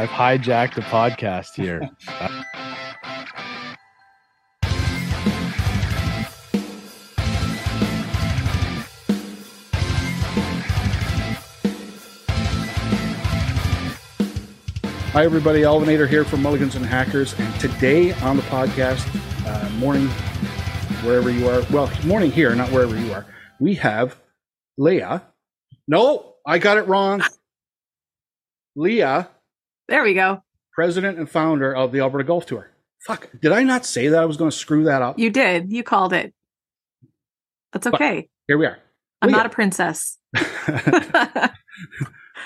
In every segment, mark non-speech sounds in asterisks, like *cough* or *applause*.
right, I've hijacked the podcast here. *laughs* Hi, everybody. Alvinator here from Mulligans and Hackers. And today on the podcast, uh, morning, wherever you are, well, morning here, not wherever you are, we have Leah. No, I got it wrong. Leah, There we go. president and founder of the Alberta Golf Tour. Fuck, did I not say that I was going to screw that up? You did. You called it. That's But- okay. Here we are. I'm Leah. not a princess. *laughs* *laughs*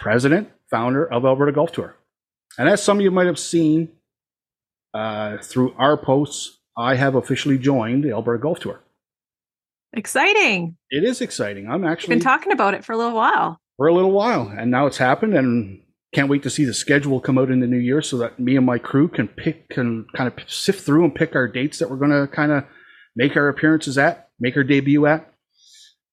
president, founder of Alberta Golf Tour. And as some of you might have seen uh, through our posts, I have officially joined the Alberta Golf Tour. Exciting. It is exciting. I'm We've actually been talking about it for a little while. for a little while, and now it's happened, and can't wait to see the schedule come out in the new year so that me and my crew can pick and kind of sift through and pick our dates that we're going to kind of make our appearances at, make our debut at,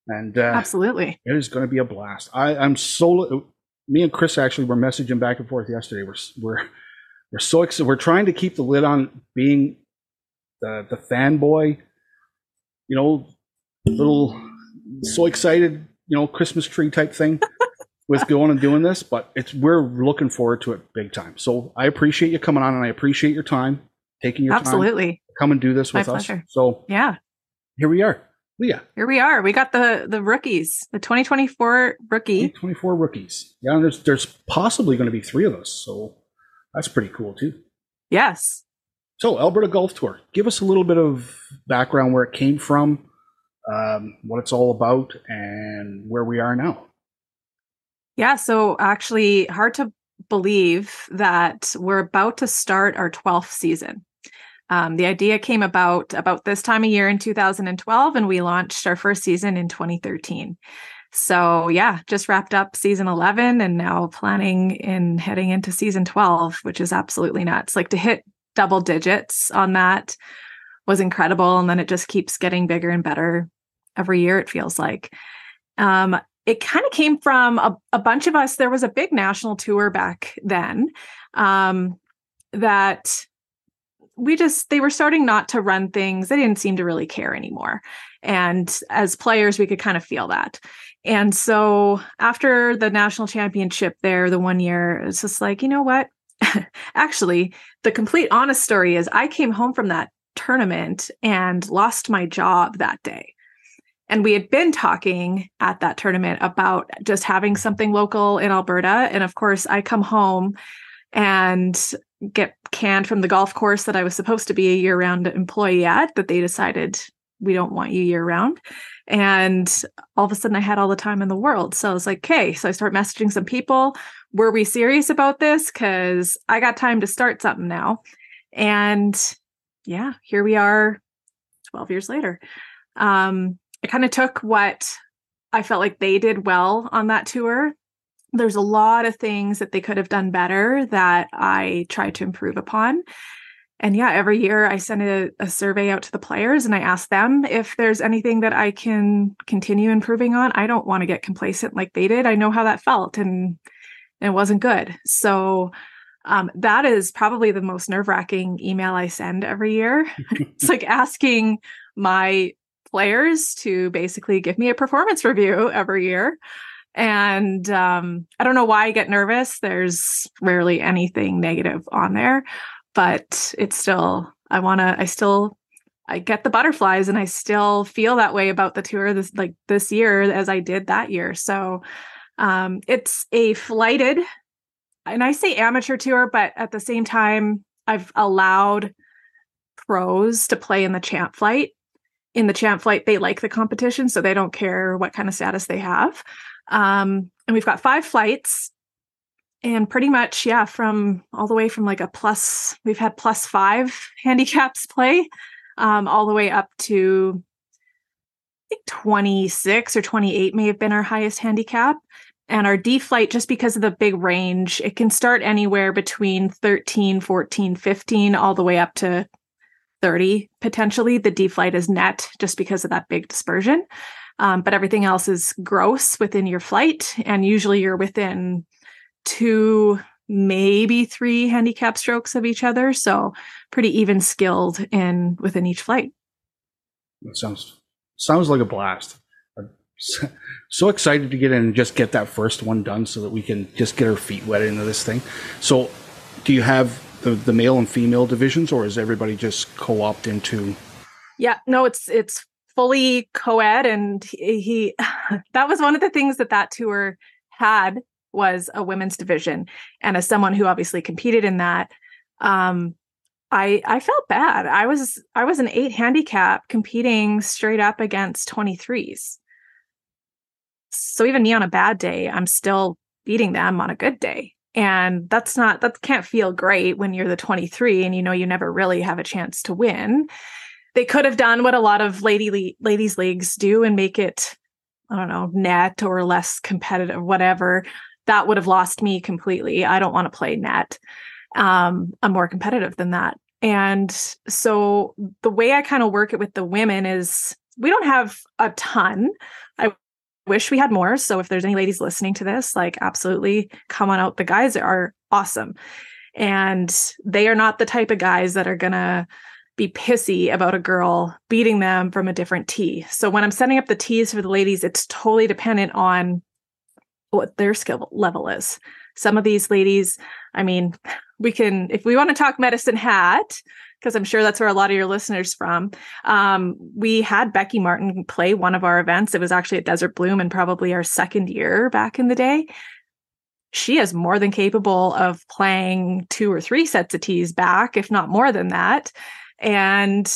and uh, Absolutely. it is going to be a blast. I, I'm so. Me and Chris actually were messaging back and forth yesterday. We're we're we're so excited. We're trying to keep the lid on being the the fanboy. You know, little so excited. You know, Christmas tree type thing with going and doing this. But it's we're looking forward to it big time. So I appreciate you coming on, and I appreciate your time, taking your time Absolutely. come and do this My with us. pleasure. So Yeah. here we are, Leah. Here we are. We got the the rookies, the 2024 rookie. 24 rookies. Yeah, and there's there's possibly going to be three of us, so that's pretty cool too. Yes. So Alberta Golf Tour, give us a little bit of background where it came from, um, what it's all about, and where we are now. Yeah. So actually, hard to believe that we're about to start our 12th season. Um, the idea came about about this time of year in 2012, and we launched our first season in 2013. So yeah, just wrapped up season 11, and now planning in heading into season 12, which is absolutely nuts. Like to hit double digits on that was incredible, and then it just keeps getting bigger and better every year. It feels like. Um, it kind of came from a, a bunch of us. There was a big national tour back then um, that we just, they were starting not to run things. They didn't seem to really care anymore. And as players, we could kind of feel that. And so after the national championship there, the one year, it's just like, you know what? *laughs* Actually, the complete honest story is I came home from that tournament and lost my job that day. And we had been talking at that tournament about just having something local in Alberta. And of course, I come home and get canned from the golf course that I was supposed to be a year round employee at, that they decided we don't want you year round. And all of a sudden, I had all the time in the world. So I was like, okay. So I start messaging some people. Were we serious about this? Because I got time to start something now. And yeah, here we are 12 years later. Um, I kind of took what I felt like they did well on that tour. There's a lot of things that they could have done better that I tried to improve upon. And yeah, every year I send a, a survey out to the players and I ask them if there's anything that I can continue improving on. I don't want to get complacent like they did. I know how that felt and, and it wasn't good. So um, that is probably the most nerve wracking email I send every year. *laughs* it's like asking my players to basically give me a performance review every year. And um, I don't know why I get nervous. There's rarely anything negative on there, but it's still, I want to, I still, I get the butterflies and I still feel that way about the tour this, like this year as I did that year. So um, it's a flighted, and I say amateur tour, but at the same time, I've allowed pros to play in the champ flight in the champ flight they like the competition so they don't care what kind of status they have. Um, and we've got five flights and pretty much yeah from all the way from like a plus we've had plus five *laughs* handicaps play um, all the way up to i think 26 or 28 may have been our highest handicap. And our d flight just because of the big range it can start anywhere between 13 14 15 all the way up to 30 potentially. The D flight is net just because of that big dispersion. Um, but everything else is gross within your flight. And usually you're within two maybe three handicap strokes of each other. So pretty even skilled in within each flight. That sounds sounds like a blast. I'm so excited to get in and just get that first one done so that we can just get our feet wet into this thing. So, do you have the, the male and female divisions, or is everybody just co-opt into? Yeah, no, it's it's fully co-ed, and he, *laughs* that was one of the things that that tour had was a women's division, and as someone who obviously competed in that, um, I I felt bad. I was I was an eight handicap competing straight up against 23s. So even me on a bad day, I'm still beating them on a good day. And that's not that can't feel great when you're the 23 and you know you never really have a chance to win. They could have done what a lot of lady ladies leagues do and make it I don't know, net or less competitive whatever. That would have lost me completely. I don't want to play net um, I'm more competitive than that. And so the way I kind of work it with the women is we don't have a ton. I wish we had more. So if there's any ladies listening to this, like absolutely come on out. The guys are awesome. And they are not the type of guys that are going to be pissy about a girl beating them from a different tee. So when I'm setting up the tees for the ladies, it's totally dependent on what their skill level is. Some of these ladies, I mean, we can, if we want to talk medicine hat, because I'm sure that's where a lot of your listeners from. Um, we had Becky Martin play one of our events. It was actually at Desert Blume and probably our second year back in the day. She is more than capable of playing two or three sets of tees back, if not more than that. And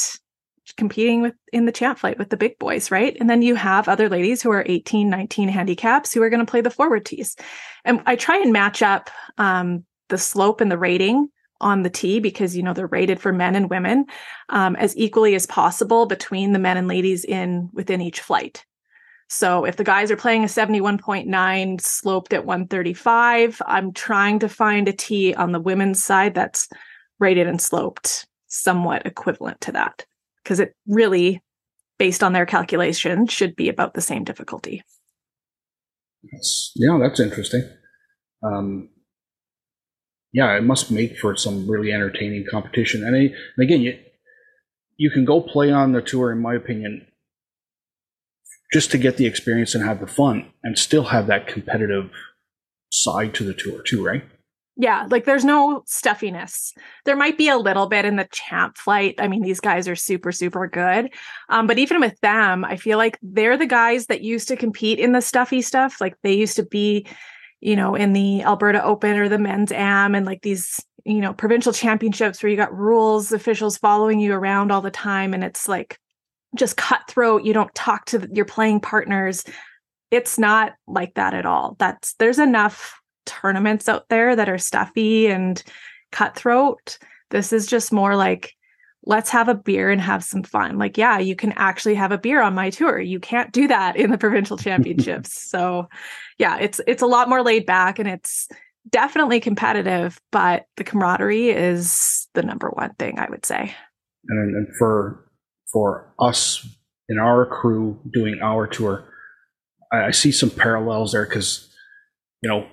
competing with in the champ flight with the big boys, right? And then you have other ladies who are 18, 19 handicaps who are going to play the forward tees. And I try and match up um, the slope and the rating on the tee because you know they're rated for men and women um, as equally as possible between the men and ladies in within each flight. So if the guys are playing a 71.9 sloped at 135, I'm trying to find a tee on the women's side that's rated and sloped somewhat equivalent to that because it really, based on their calculation, should be about the same difficulty. That's, yeah, that's interesting. Um, yeah, it must make for some really entertaining competition. And, I, and again, you you can go play on the tour, in my opinion, just to get the experience and have the fun, and still have that competitive side to the tour too, right? Yeah, like there's no stuffiness. There might be a little bit in the champ flight. I mean, these guys are super, super good. Um, but even with them, I feel like they're the guys that used to compete in the stuffy stuff. Like they used to be, you know, in the Alberta Open or the men's AM and like these, you know, provincial championships where you got rules officials following you around all the time. And it's like just cutthroat. You don't talk to your playing partners. It's not like that at all. That's there's enough tournaments out there that are stuffy and cutthroat. This is just more like, let's have a beer and have some fun. Like, yeah, you can actually have a beer on my tour. You can't do that in the provincial championships. *laughs* so, yeah, it's it's a lot more laid back and it's definitely competitive, but the camaraderie is the number one thing I would say. And, and for for us in our crew doing our tour, I, I see some parallels there because you know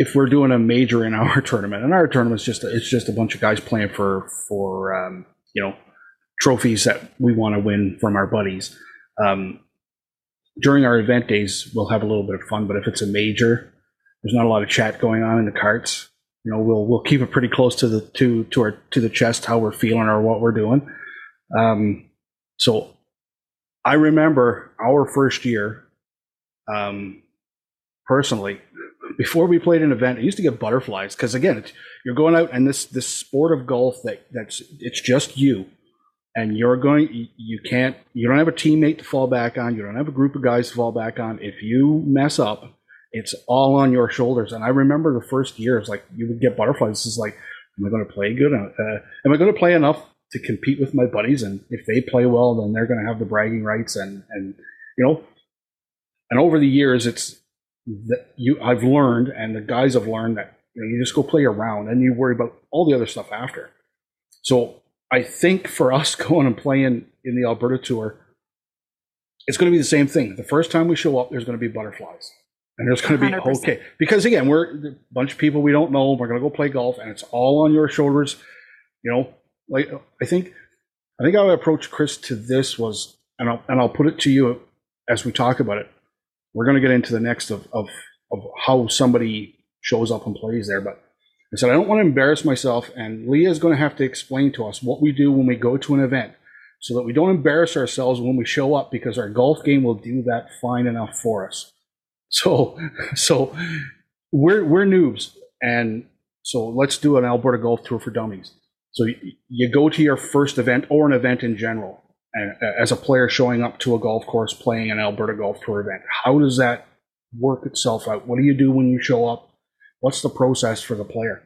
if we're doing a major in our *laughs* tournament, and our tournament's just it's just a bunch of guys playing for for um, you know trophies that we want to win from our buddies. Um, during our event days, we'll have a little bit of fun, but if it's a major, there's not a lot of chat going on in the carts. You know, we'll we'll keep it pretty close to the to to our to the chest how we're feeling or what we're doing. Um, so I remember our first year, um, personally, before we played an event, I used to get butterflies because again, you're going out and this this sport of golf that that's it's just you, and you're going you can't you don't have a teammate to fall back on, you don't have a group of guys to fall back on. If you mess up, it's all on your shoulders. And I remember the first years, like you would get butterflies. It's like, am I going to play good? Uh, am I going to play enough to compete with my buddies? And if they play well, then they're going to have the bragging rights and and you know. And over the years, it's that you I've learned and the guys have learned that you, know, you just go play around and you worry about all the other stuff after. So I think for us *laughs* going and playing in the Alberta tour, it's going to be the same thing. The first time we show up, there's going to be butterflies. And there's going to be *laughs* 100%. okay because again, we're a bunch of people we don't know. We're going to go play golf, and it's all on your shoulders. You know, like I think, I think I approached Chris to this was, and I'll and I'll put it to you as we talk about it. We're going to get into the next of of of how somebody shows up and plays there, but I said I don't want to embarrass myself, and Leah is going to have to explain to us what we do when we go to an event, so that we don't embarrass ourselves when we show up, because our golf game will do that fine enough for us. *laughs* So, so we're we're noobs, and so let's do an Alberta Golf Tour for Dummies. So you, you go to your first event or an event in general, as a player showing up to a golf course playing an Alberta Golf Tour event. How does that work itself out? What do you do when you show up? What's the process for the player?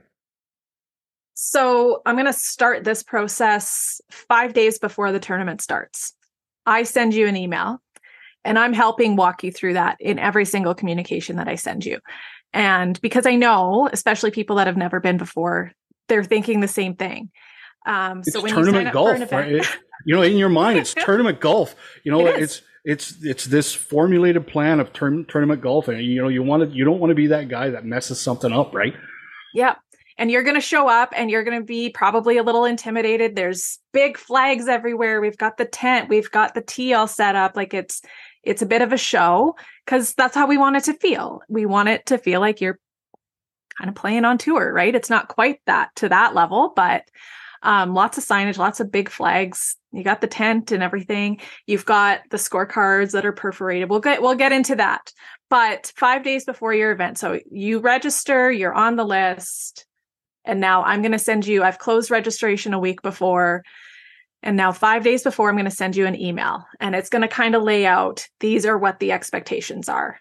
So I'm going to start this process five days before the tournament starts. I send you an email and I'm helping walk you through that in every single communication that I send you. And because I know, especially people that have never been before, they're thinking the same thing. Um, It's so when tournament you golf, event, right? It- you know, in your mind, it's *laughs* tournament golf. You know, It it's it's it's this formulated plan of turn, tournament golf, and you know, you want to you don't want to be that guy that messes something up, right? Yeah. And you're going to show up and you're going to be probably a little intimidated. There's big flags everywhere. We've got the tent, we've got the tee all set up. Like it's it's a bit of a show cuz that's how we want it to feel. We want it to feel like you're kind of playing on tour, right? It's not quite that to that level, but um, lots of signage, lots of big flags. You got the tent and everything. You've got the scorecards that are perforated. We'll get we'll get into that. But five days before your event, so you register, you're on the list, and now I'm going to send you. I've closed registration a week before, and now five days before, I'm going to send you an email, and it's going to kind of lay out these are what the expectations are.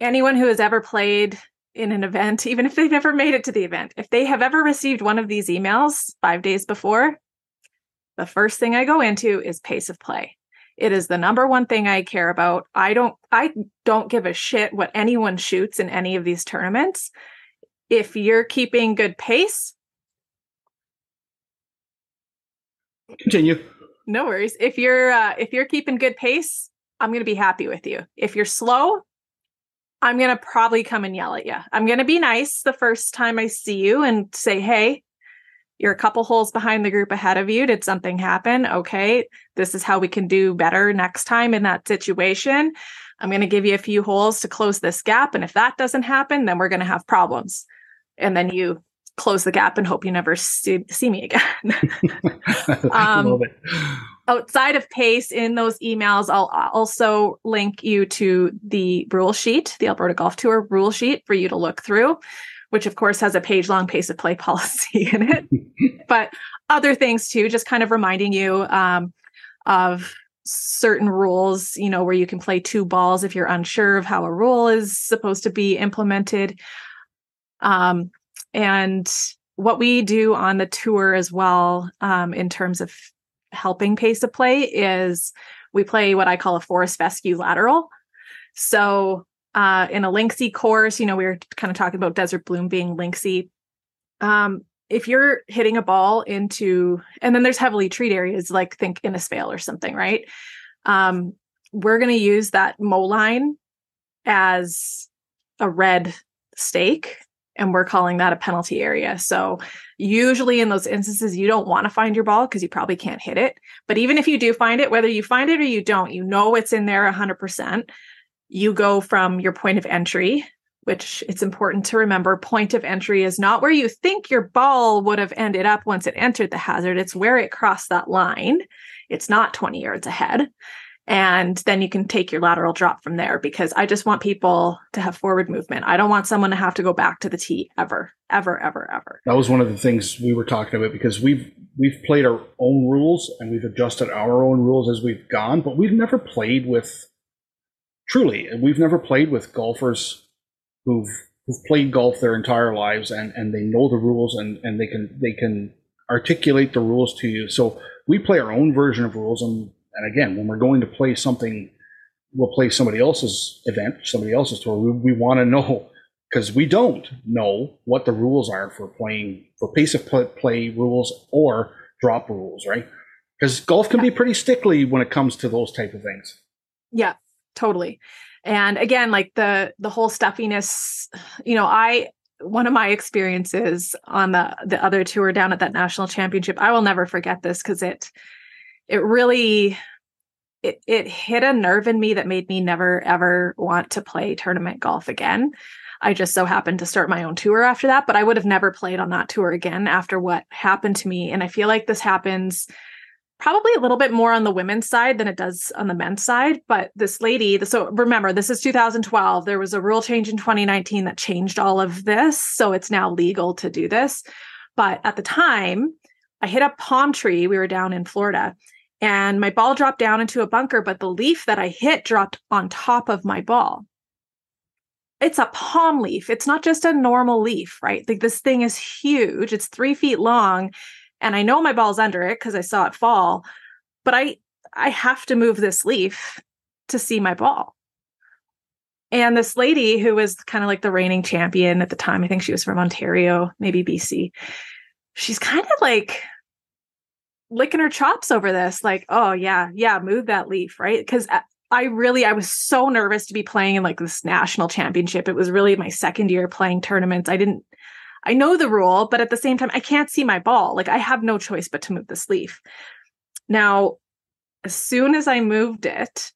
Anyone who has ever played in an event, even if they've never made it to the event, if they have ever received one of these emails five days before, the first thing I go into is pace of play. It is the number one thing I care about. I don't I don't give a shit what anyone shoots in any of these tournaments. If you're keeping good pace, Continue. no worries. If you're uh, if you're keeping good pace, I'm going to be happy with you. If you're slow, I'm going to probably come and yell at you. I'm going to be nice the first time I see you and say, "Hey, you're a couple holes behind the group ahead of you. Did something happen? Okay, this is how we can do better next time in that situation. I'm going to give you a few holes to close this gap, and if that doesn't happen, then we're going to have problems." And then you close the gap and hope you never see, see me again. *laughs* Um, Love it. Outside of pace in those emails i'll also link you to the rule sheet the alberta golf tour rule sheet for you to look through which of course has a page long pace of play *laughs* policy in it. *laughs* But other things too just kind of reminding you um, of certain rules you know where you can play two balls if you're unsure of how a rule is supposed to be implemented. Um, and what we do on the tour as well um, in terms of helping pace of play is we play what I call a forest fescue lateral. So uh, in a linksy course, you know, we were kind of talking about Desert Blume being linksy. Um, if you're hitting a ball into, and then there's heavily treed areas like think in a Innisfail or something, right? Um, we're going to use that mow line as a red stake and we're calling that a penalty area. So usually in those instances you don't want to find your ball because you probably can't hit it. But even if you do find it, whether you find it or you don't, you know it's in there 100%. You go from your point of entry, which it's important to remember point of entry is not where you think your ball would have ended up once it entered the hazard, it's where it crossed that line. It's not 20 yards ahead and then you can take your lateral drop from there because I just want people to have forward movement. I don't want someone to have to go back to the tee ever, ever, ever, ever. That was one of the things we were talking about because we've we've played our own rules and we've adjusted our own rules as we've gone, but we've never played with truly we've never played with golfers who've who've played golf their entire lives and, and they know the rules and, and they can they can articulate the rules to you. So we play our own version of rules and and again, when we're going to play something, we'll play somebody else's event, somebody else's tour. We, we want to know because we don't know what the rules are for playing for pace of play, play rules or drop rules, right? Because golf can be pretty stickly when it comes to those type of things. Yeah. totally. And again, like the the whole stuffiness, you know, I one of my experiences on the the other tour down at that national championship, I will never forget this because it it really it it hit a nerve in me that made me never ever want to play tournament golf again. I just so happened to start my own tour after that, but I would have never played on that tour again after what happened to me. And I feel like this happens probably a little bit more on the women's side than it does on the men's side. But this lady, so remember, this is 2012. There was a rule change in 2019 that changed all of this. So it's now legal to do this. But at the time, I hit a palm tree. We were down in Florida and my ball dropped down into a bunker, but the leaf that I hit dropped on top of my ball. It's a palm leaf. It's not just a normal leaf, right? Like this thing is huge. It's three feet long and I know my ball's under it because I saw it fall, but I I have to move this leaf to see my ball. And this lady who was kind of like the reigning champion at the time, I think she was from Ontario, maybe BC. She's kind of like licking her chops over this, like, oh yeah, yeah, move that leaf, right? Because uh, I really, I was so nervous to be playing in like this national championship. It was really my second year playing tournaments. I didn't I know the rule, but at the same time, I can't see my ball. Like I have no choice but to move this leaf. Now, as soon as I moved it,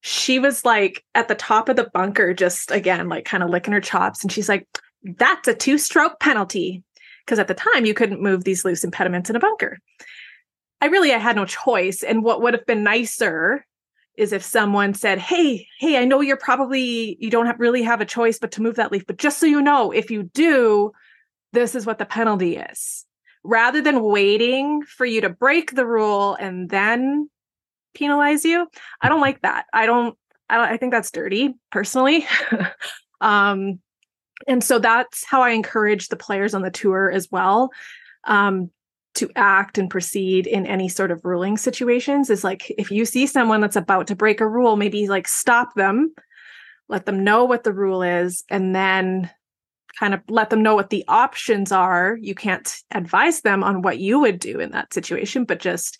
she was like at the top of the bunker, just again, like kind of licking her chops. And she's like, that's a two stroke penalty. Because at the time, you couldn't move these loose impediments in a bunker. I really, I had no choice. And what would have been nicer is if someone said, "Hey, hey, I know you're probably you don't have, really have a choice but to move that leaf, but just so you know, if you do, this is what the penalty is." Rather than waiting for you to break the rule and then penalize you, I don't like that. I don't I, don't, I think that's dirty personally. *laughs* um and so that's how I encourage the players on the tour as well. Um, to act and proceed in any sort of ruling situations is like if you see someone that's about to break a rule, maybe like stop them, let them know what the rule is, and then kind of let them know what the options are. You can't advise them on what you would do in that situation, but just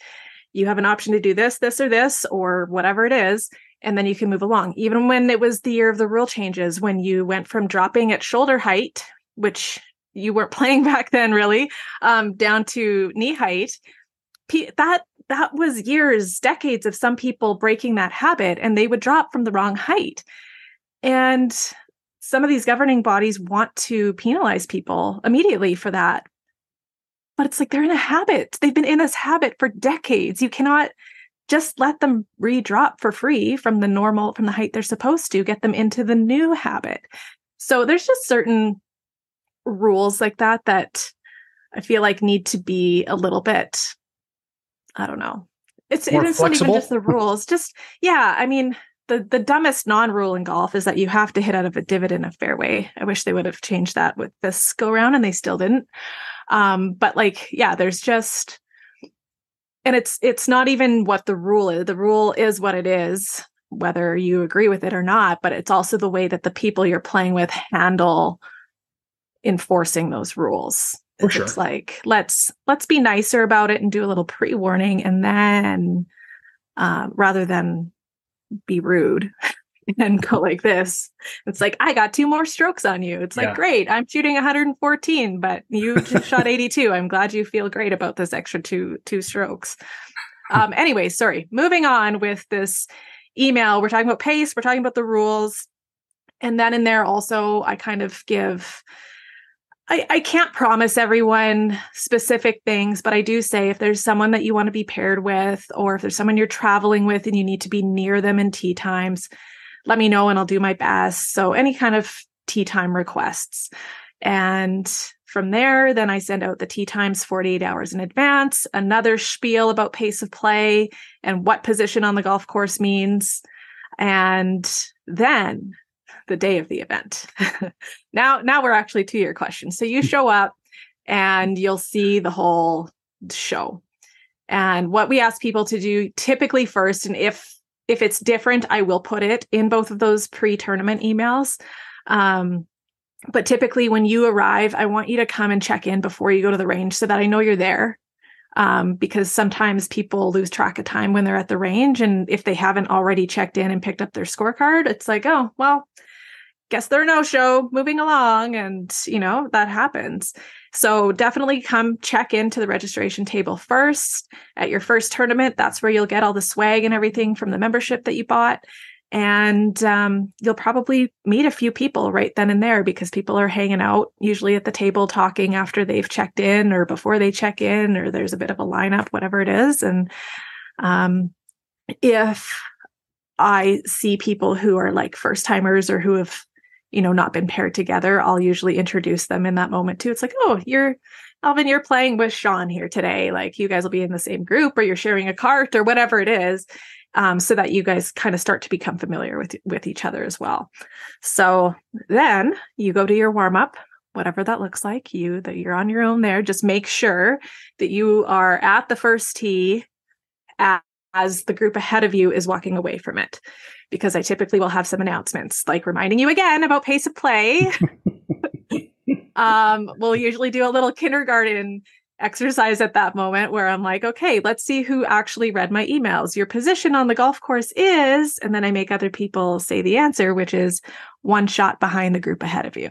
you have an option to do this, this, or this, or whatever it is. And then you can move along. Even when it was the year of the rule changes, when you went from dropping at shoulder height, which you weren't *laughs* playing back then really um, down to knee height that that was years decades of some people breaking that habit and they would drop from the wrong height. And some of these governing bodies want to penalize people immediately for that. But it's like they're in a habit. They've been in this habit for decades. You cannot just let them re-drop for free from the normal from the height they're supposed to get them into the new habit so there's just certain rules like that that I feel like need to be a little bit, I don't know. It's More it isn't flexible? even just the rules. Just yeah, I mean the the dumbest non-rule in golf is that you have to hit out of a divot in a fairway. I wish they would have changed that with this go round and they still didn't. Um, but like, yeah, there's just and it's it's not even what the rule is. The rule is what it is, whether you agree with it or not, but it's also the way that the people you're playing with handle enforcing those rules. For sure. It's like let's let's be nicer about it and do a little pre-warning, and then uh, rather than be rude *laughs* *laughs* and go like this, it's like I got two more strokes on you. It's like yeah. great, I'm shooting 114, but you *laughs* just shot 82. I'm glad you feel great about this extra two two strokes. Um, anyway, sorry. Moving on with this email, we're talking about pace. We're talking about the rules, and then in there also, I kind of give I, I can't promise everyone specific things, but I do say if there's someone that you want to be paired with, or if there's someone you're traveling with and you need to be near them in tee times, let me know and I'll do my best. So, any kind of tee time requests. And from there, then I send out the tee times 48 hours in advance, another spiel about pace of play and what position on the golf course means. And then the day of the event. *laughs* now, now we're actually to your question. So you show up and you'll see the whole show. And what we ask people to do typically first, and if if it's different, I will put it in both of those pre-tournament emails. Um, but typically when you arrive, I want you to come and check in before you go to the range so that I know you're there. um, because sometimes people lose track of time when they're at the range. And if they haven't already checked in and picked up their scorecard, it's like, oh, well, guess they're no show moving along. And, you know, that happens. So definitely come check into the registration table first at your first tournament. That's where you'll get all the swag and everything from the membership that you bought and um, you'll probably meet a few people right then and there because people are hanging out usually at the table talking after they've checked in or before they check in or there's a bit of a lineup whatever it is and um, if i see people who are like first timers or who have you know not been paired together i'll usually introduce them in that moment too it's like oh you're Alvin, you're playing with Sean here today. Like you guys will be in the same group or you're sharing a cart or whatever it is um, so that you guys kind of start to become familiar with with each other as well. So then you go to your warm up, whatever that looks like. You that you're on your own there. Just make sure that you are at the first tee as the group ahead of you is walking away from it. Because I typically will have some announcements like reminding you again about pace of play. *laughs* um, we'll usually do a little kindergarten exercise at that moment where I'm like, okay, let's see who actually read my emails. Your position on the golf course is, and then I make other people say the answer, which is one shot behind the group ahead of you.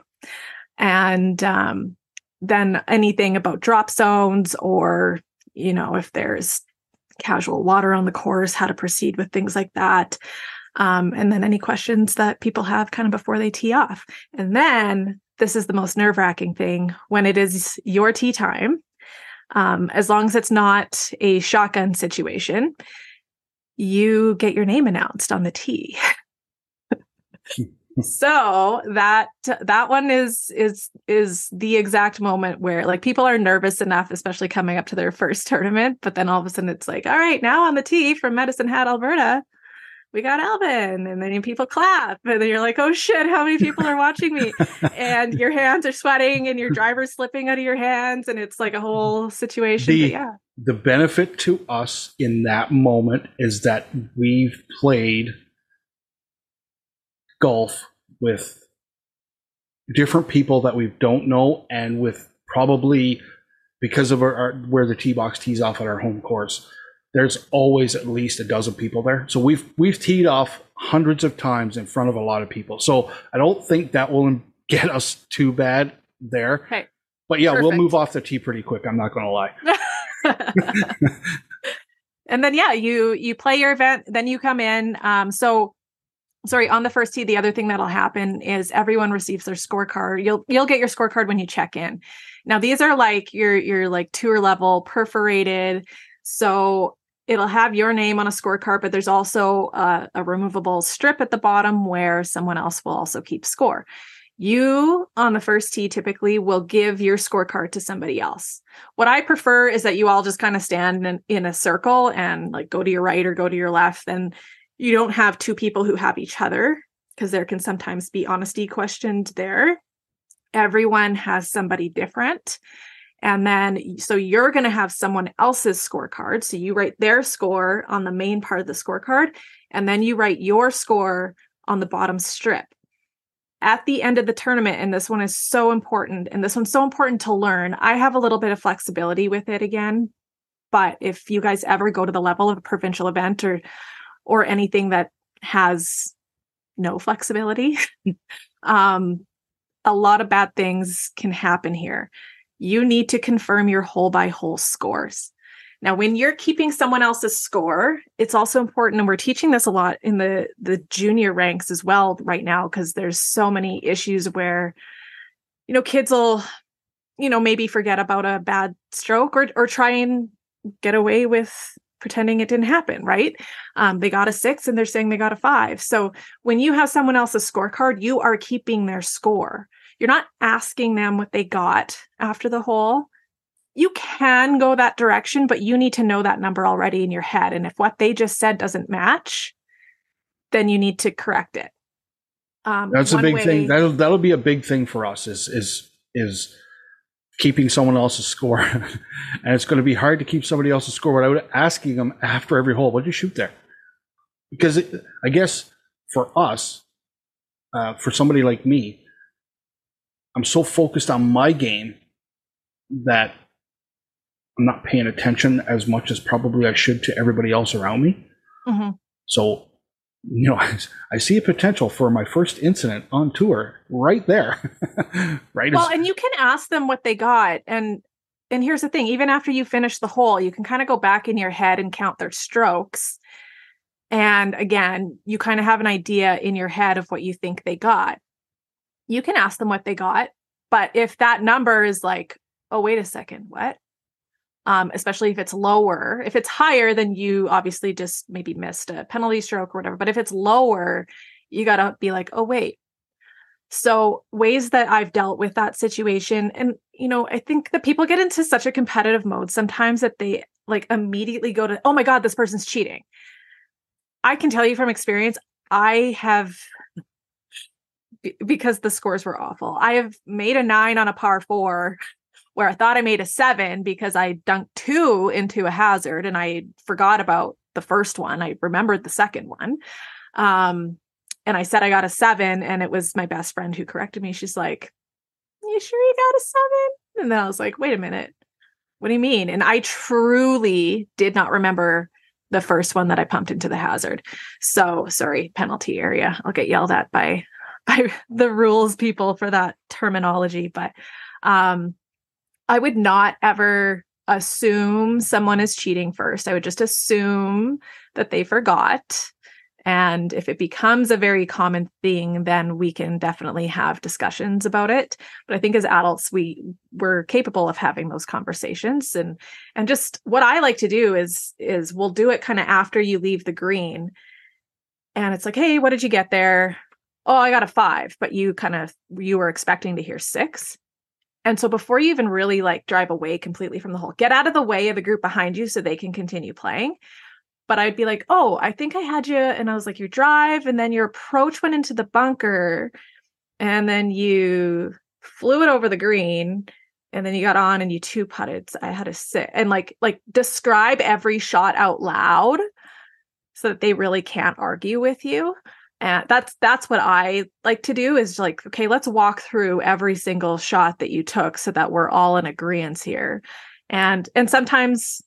And um, then anything about drop zones or, you know, if there's casual water on the course, how to proceed with things like that. Um, and then any questions that people have kind of before they tee off. And then this is the most nerve wracking thing when it is your tee time um, as long as it's not a shotgun situation, you get your name announced on the tee. *laughs* so that that one is is is the exact moment where like people are nervous enough especially coming up to their first *laughs* tournament but then all of a sudden it's like all right now on the tee from medicine hat alberta we got Alvin. And then people clap. And then you're like, oh shit, how many people are watching me? *laughs* and your hands are sweating and your driver's slipping out of your hands. And it's like a whole situation. The, yeah. The benefit to us in that moment is that we've played golf with different people that we don't know and with probably because of our, our where the tee box tees off at our home course there's always at least a dozen people there. So we've we've teed off hundreds of times in front of a lot of people. So I don't think that will *laughs* get us too bad there. But yeah, Perfect. we'll move off the tee pretty quick. I'm not going to lie. *laughs* *laughs* and then yeah, you you play your event, then you come in. Um, so sorry, on the first tee, the other thing that'll happen is everyone receives their scorecard. You'll you'll get your scorecard when you check in. Now these are like your your like tour level perforated. So it'll have your name on a scorecard, but there's also a, a, removable strip at the bottom where someone else will also keep score. You on the first tee typically will give your scorecard to somebody else. What I prefer is that you all just kind of stand in, in a circle and like go to your right or go to your left. And you don't have two people who have each other because there can sometimes be honesty questioned there. Everyone has somebody different. And then, so you're going to have someone else's scorecard. So you write their score on the main part of the scorecard, and then you write your score on the bottom strip. At the end of the tournament, and this one is so important, and this one's so important to learn. I have a little bit of flexibility with it again, but if you guys ever go to the level of a provincial event or or anything that has no flexibility, *laughs* um, a lot of bad things can happen here you need to confirm your hole by hole scores. Now, when you're keeping someone else's score, it's also important, and we're teaching this a lot in the the junior ranks as well right now, because there's so many issues where, you know, kids will, you know, maybe forget about a bad stroke or or try and get away with pretending it didn't happen, right? Um, they got a six and they're saying they got a five. So when you have someone else's scorecard, you are keeping their score. You're not asking them what they got after the hole. You can go that direction, but you need to know that number already in your head. And if what they just said doesn't match, then you need to correct it. Um, That's a big way, thing. That'll that'll be a big thing for us. Is is is keeping someone else's score, *laughs* and it's going to be hard to keep somebody else's score without asking them after every hole, "What did you shoot there?" Because it, I guess for us, uh, for somebody like me, I'm so focused on my game that I'm not paying attention as much as probably I should to everybody else around me. hmm So, you know, *laughs* I, see a potential for my first incident on tour right there. *laughs* right. Well, and you can ask them what they got, and and here's the thing: even after you finish the hole, you can kind of go back in your head and count their strokes. And again, you kind of have an idea in your head of what you think they got. You can ask them what they got, but if that number is like, oh, wait a second, what? Um, especially if it's lower. If it's higher, then you obviously just maybe missed a penalty stroke or whatever. But if it's lower, you got to be like, oh, wait. So, ways that I've dealt with that situation, and you know, I think that people get into such a competitive mode sometimes that they like immediately go to, oh my God, this person's cheating. I can tell you from experience, I have because the scores were awful. I have made a nine on a par four where I thought I made a seven because I dunked two into a hazard and I forgot about the first one. I remembered the second one. Um, and I said I got a seven, and it was my best friend who corrected me. She's like, You sure you got a seven? And then I was like, Wait a minute. What do you mean? And I truly did not remember the first one that I pumped into the hazard. So sorry, penalty area. I'll get yelled at by *laughs* by the rules people for that terminology. But um I would not ever assume someone is cheating first. I would just assume that they forgot. And if it becomes a very common thing, then we can definitely have discussions about it. But I think as adults, we we're capable of having those conversations. And and just what I like to do is is we'll do it kind of after you leave the green. And it's like, hey, what did you get there? Oh, I got a five, but you kind of you were expecting to hear six. And so before you even really like drive away completely from the hole, get out of the way of the group behind you so they can continue playing. But I'd be like, oh, I think I had you. And I was like, your drive, and then your approach went into the bunker, and then you flew it over the green, and then you got on and you two putted. I had a sit and like like describe every shot out loud so that they really can't argue with you and that's that's what i like to do is like okay let's walk through every single shot that you took so that we're all in agreement here. And and sometimes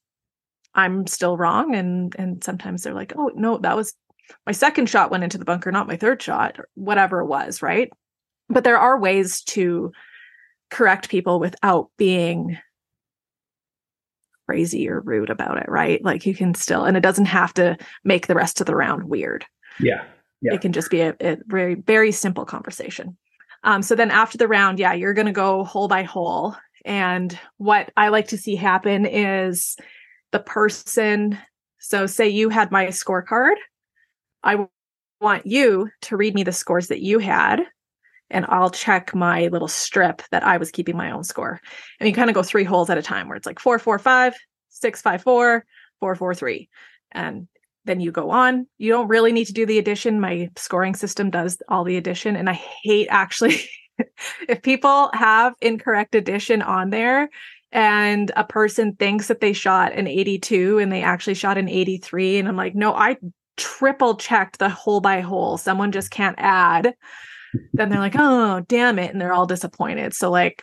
i'm still wrong and and sometimes they're like oh no that was my second shot went into the bunker not my third shot whatever it was right? But there are ways to correct people without being crazy or rude about it right? Like you can still and it doesn't have to make the rest of the round weird. Yeah. Yeah. it can just be a, a very very simple conversation. Um, so then after the round yeah you're going to go hole by hole. And what i like to see happen is the person so say you had my scorecard. I w- want you to read me the scores that you had and i'll check my little strip that i was keeping my own score. And you kind of go three holes at a time where it's like four four five six five four four four three. And then you go on. You don't really need to do the addition. My scoring system does all the addition. And I hate actually *laughs* if people have incorrect addition on there and a person thinks that they shot an 82 and they actually shot an 83. And I'm like, no, I triple checked the hole by hole. Someone just can't add. then they're like, oh, damn it. And they're all disappointed. So, like,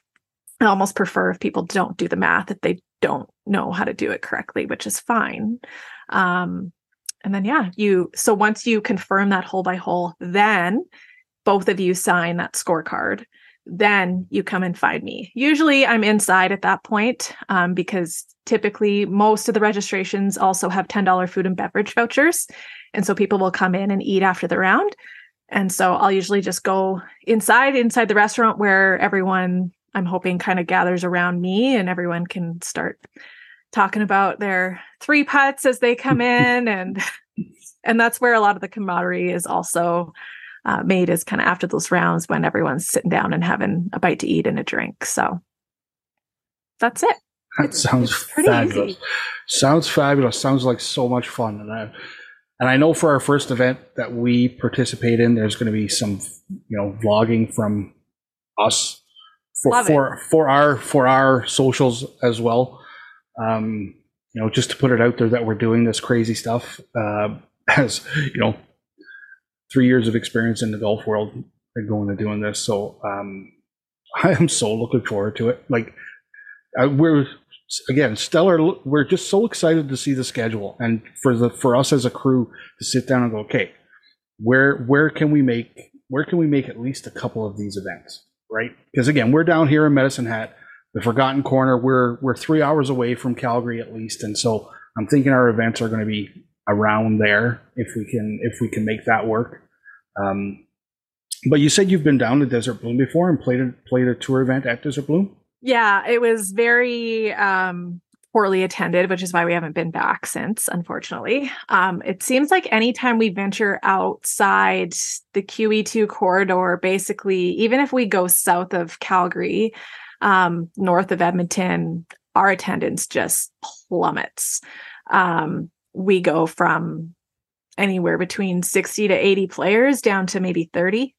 I almost prefer if people don't do the math if they don't know how to do it correctly, which is fine. Um, and then, yeah, you, so once you confirm that hole by hole, then both of you sign that scorecard. Then you come and find me. Usually I'm inside at that point um, because typically most of the registrations also have $10 food and beverage vouchers. And so people will come in and eat after the round. And so I'll usually just go inside, inside the restaurant where everyone I'm hoping kind of gathers around me and everyone can start talking about their three putts as they come *laughs* in and and that's where a lot of the camaraderie is also uh, made is kind of after those rounds when everyone's sitting down and having a bite to eat and a drink so that's it That sounds fabulous. Easy. Sounds fabulous. Sounds like so much fun. And I, and I know for our first event that we participate in, there's going to be some, you know, vlogging from us for for, for our for our socials as well um, you know, just to put it out there that we're doing this crazy stuff. Uh, *laughs* as you know, three years of experience in the golf world and going to doing this, so um, *laughs* I am so looking forward to it. Like uh, we're again, stellar. We're just so excited to see the schedule and for the for us as a crew to sit down and go, okay, where where can we make where can we make at least a couple of these events, right? Because again, we're down here in Medicine Hat, the Forgotten Corner. We're we're three hours away from Calgary at least, and so I'm thinking our events are going to be around there if we can if we can make that work. Um, but you said you've been down to Desert Blume before and played a, played a tour event at Desert Blume. Yeah, it was very um, poorly attended, which is why we haven't been back since, unfortunately. Um, it seems like anytime we venture outside the QE2 corridor, basically, even if we go south of Calgary, um, north of Edmonton, our attendance just plummets. Um, we go from anywhere between 60 to 80 players down to maybe 30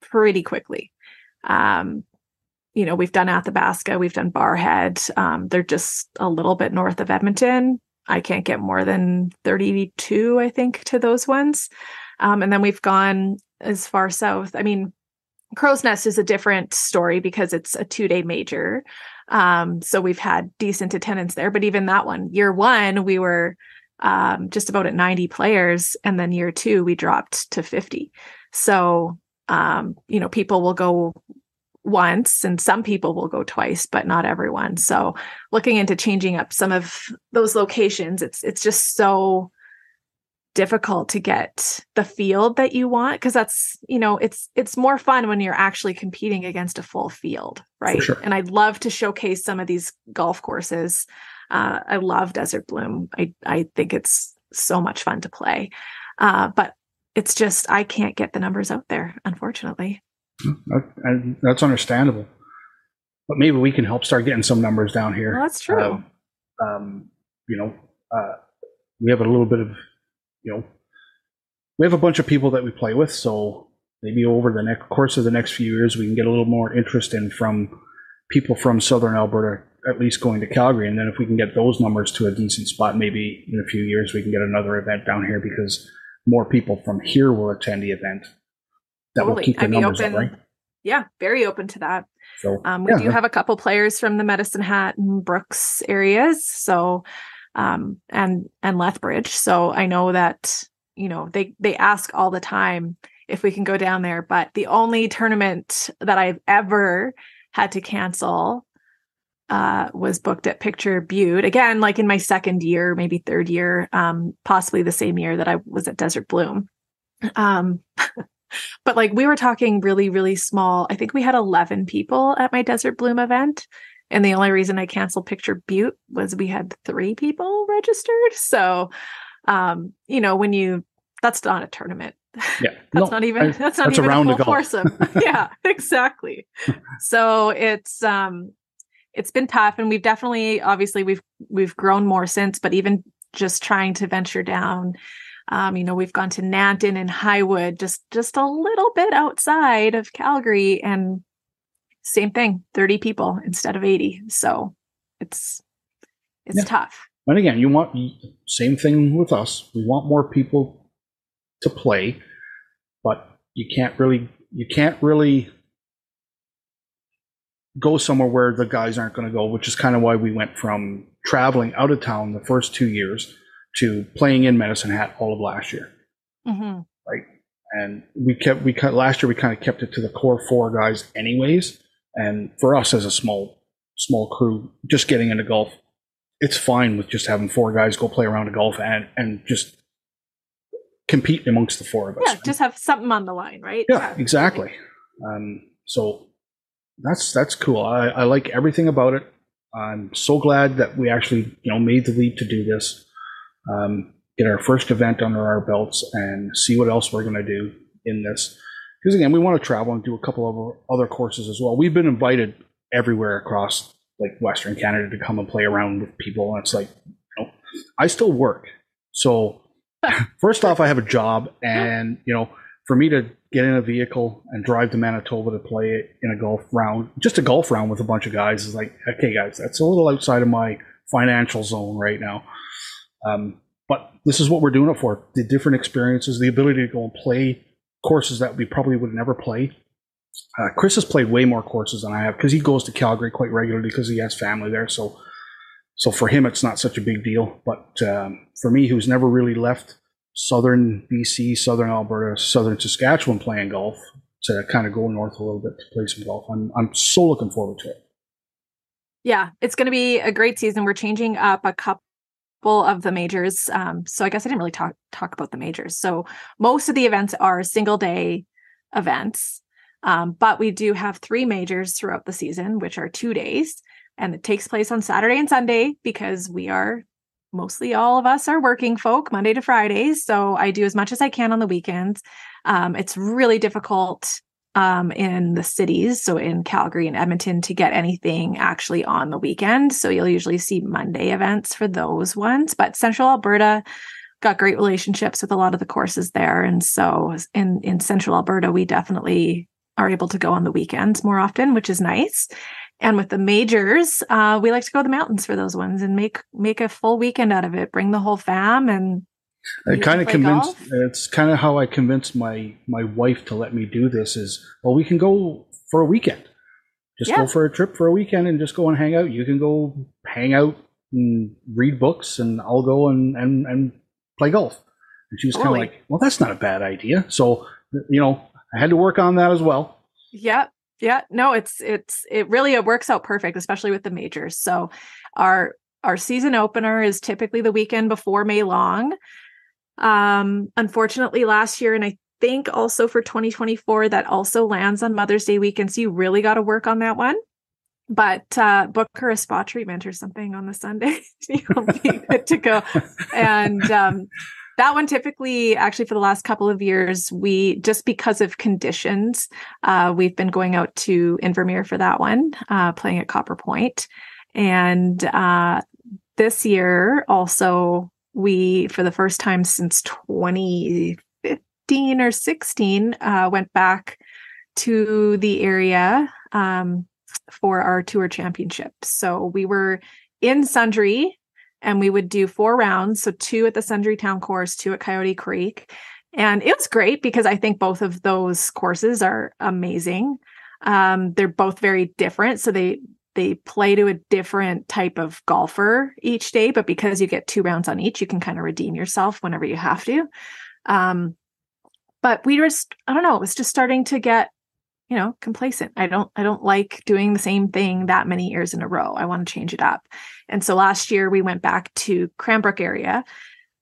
pretty quickly. Um, you know, we've done Athabasca, we've done Barrhead. Um, they're just a little bit north of Edmonton. I can't get more than 32, I think, to those ones. Um, and then we've gone as far south. I mean, Crowsnest is a different story because it's a two day major. Um, so we've had decent attendance there. But even that one, year one, we were um, just about at 90 players. And then year two, we dropped to 50. So, um, you know, people will go once and some people will go twice but not everyone so looking into changing up some of those locations it's it's just so difficult to get the field that you want because that's you know it's it's more fun when you're actually competing against a full field right sure. and i'd love to showcase some of these golf courses uh, i love desert blume i i think it's so much fun to play uh, but it's just i can't get the numbers out there unfortunately and that's understandable. But maybe we can help start getting some numbers down here. Well, that's true. Um, um, you know, uh, we have a little bit of, you know, we have a bunch of people that we play with, so maybe over the next course of the next few years, we can get a little more interest in from people from southern Alberta, at least going to Calgary. And then if we can get those numbers to a decent spot, maybe in a few years we can get another event down here because more people from here will attend the event that totally. will keep the I'd numbers open, up, right? Yeah, very open to that. So um, we yeah, do have a couple players from the Medicine Hat and Brooks areas, so um, and and Lethbridge. So I know that you know they they ask all the time if we can go down there, but the only tournament that I've ever had to cancel uh, was booked at Picture Butte again, like in my second year, maybe third year, um, possibly the same year that I was at Desert Blume. Um, *laughs* but like we were talking really, really small. I think we had 11 people at my Desert Blume event. And the only reason I canceled Picture Butte was we had three people registered. So, um, you know, when you, that's not a tournament. *laughs* Yeah. that's no, not even, that's not that's even a, a full foursome. *laughs* *laughs* yeah, exactly. so it's, um, it's been tough and we've definitely, obviously we've, we've grown more since, but even just trying to venture down um, you know, we've gone to Nanton and Highwood, just just a little bit outside of Calgary, and same thing, thirty people instead of eighty. So it's it's yeah. tough. And again, you want same thing with us. We want more people to play, but you can't really you can't really go somewhere where the guys aren't going to go, which is kind of why we went from traveling out of town the first two years to playing in Medicine Hat all of last year. Mm-hmm. Right. And we kept, we cut last year, we kind of kept it to the core four guys anyways. And for us as a small, small crew, just getting into golf, it's fine with just having four guys go play around a golf and, and just compete amongst the four of us. Yeah, right? just have something on the line, right? Yeah, yeah. exactly. Um, so that's that's cool. I, I like everything about it. I'm so glad that we actually you know made the leap to do this um, get our first event under our belts and see what else we're going to do in this. Because again, we want to travel and do a couple of other courses as well. We've been invited everywhere across like Western Canada to come and play around with people, and it's like, you know, I still work. So *laughs* first off, I have a job, and you know, for me to get in a vehicle and drive to Manitoba to play it in a golf round, just a golf round with a bunch of guys is like, okay, guys, that's a little outside of my financial zone right now. Um, but this is what we're doing it for the different experiences, the ability to go and play courses that we probably would never play. Uh, Chris has played way more courses than I have because he goes to Calgary quite regularly because he has family there. So so for him, it's not such a big deal. But um, for me, who's never really left southern BC, southern Alberta, southern Saskatchewan playing golf, to kind of go north a little bit to play some golf, I'm I'm so looking forward to it. Yeah, it's going to be a great season. We're changing up a couple of the majors. Um, so I guess I didn't really talk talk about the majors. So most of the events are single day events, um, but we do have three majors throughout the season, which are two days and it takes place on Saturday and Sunday because we are mostly all of us are working folk Monday to Friday. So I do as much as I can on the weekends. Um, it's really difficult um, in the cities, so in Calgary and Edmonton, to get anything actually on the weekend. So you'll usually see Monday events for those ones. But Central Alberta got great relationships with a lot of the courses there, and so in in Central Alberta, we definitely are able to go on the weekends more often, which is nice. And with the majors, uh, we like to go to the mountains for those ones and make make a full weekend out of it. Bring the whole fam and. I kind of convinced. Golf. It's kind of how I convinced my my wife to let me do this. Is well, we can go for a weekend. Just yeah. go for a trip for a weekend and just go and hang out. You can go hang out and read books, and I'll go and and and play golf. And she was kind of like, "Well, that's not a bad idea." So you know, I had to work on that as well. Yeah, Yeah, no, it's it's it really it works out perfect, especially with the majors. So our our season opener is typically the weekend before May long. Um, unfortunately, last year, and I think also for 2024, that also lands on Mother's Day weekend. So you really got to work on that one. But uh, book her a spa treatment or something on the Sunday. *laughs* You'll be good to go. And um, that one typically actually for the last couple of years we just because of conditions uh, we've been going out to invermere for that one uh, playing at copper point and uh, this year also we for the first time since 2015 or 16 uh, went back to the area um, for our tour championship so we were in Sundry and we would do four rounds. So two at the Sundry Town course, two at Coyote Creek. And it was great because I think both of those courses are amazing. Um, they're both very different. So they they play to a different type of golfer each day, but because you get two rounds on each, you can kind of redeem yourself whenever you have to. Um, but we just, I don't know, it was just starting to get you know complacent. I don't i don't like doing the same thing that many years in a row. I want to change it up. And so last year we went back to cranbrook area